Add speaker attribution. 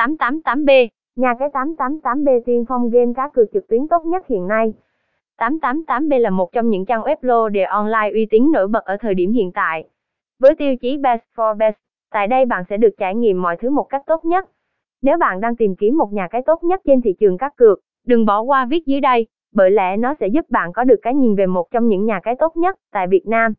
Speaker 1: 888B, nhà cái 888B tiên phong game cá cược trực tuyến tốt nhất hiện nay. 888B là một trong những trang web lô đề online uy tín nổi bật ở thời điểm hiện tại. Với tiêu chí Best for Best, tại đây bạn sẽ được trải nghiệm mọi thứ một cách tốt nhất. Nếu bạn đang tìm kiếm một nhà cái tốt nhất trên thị trường cá cược, đừng bỏ qua viết dưới đây, bởi lẽ nó sẽ giúp bạn có được cái nhìn về một trong những nhà cái tốt nhất tại Việt Nam.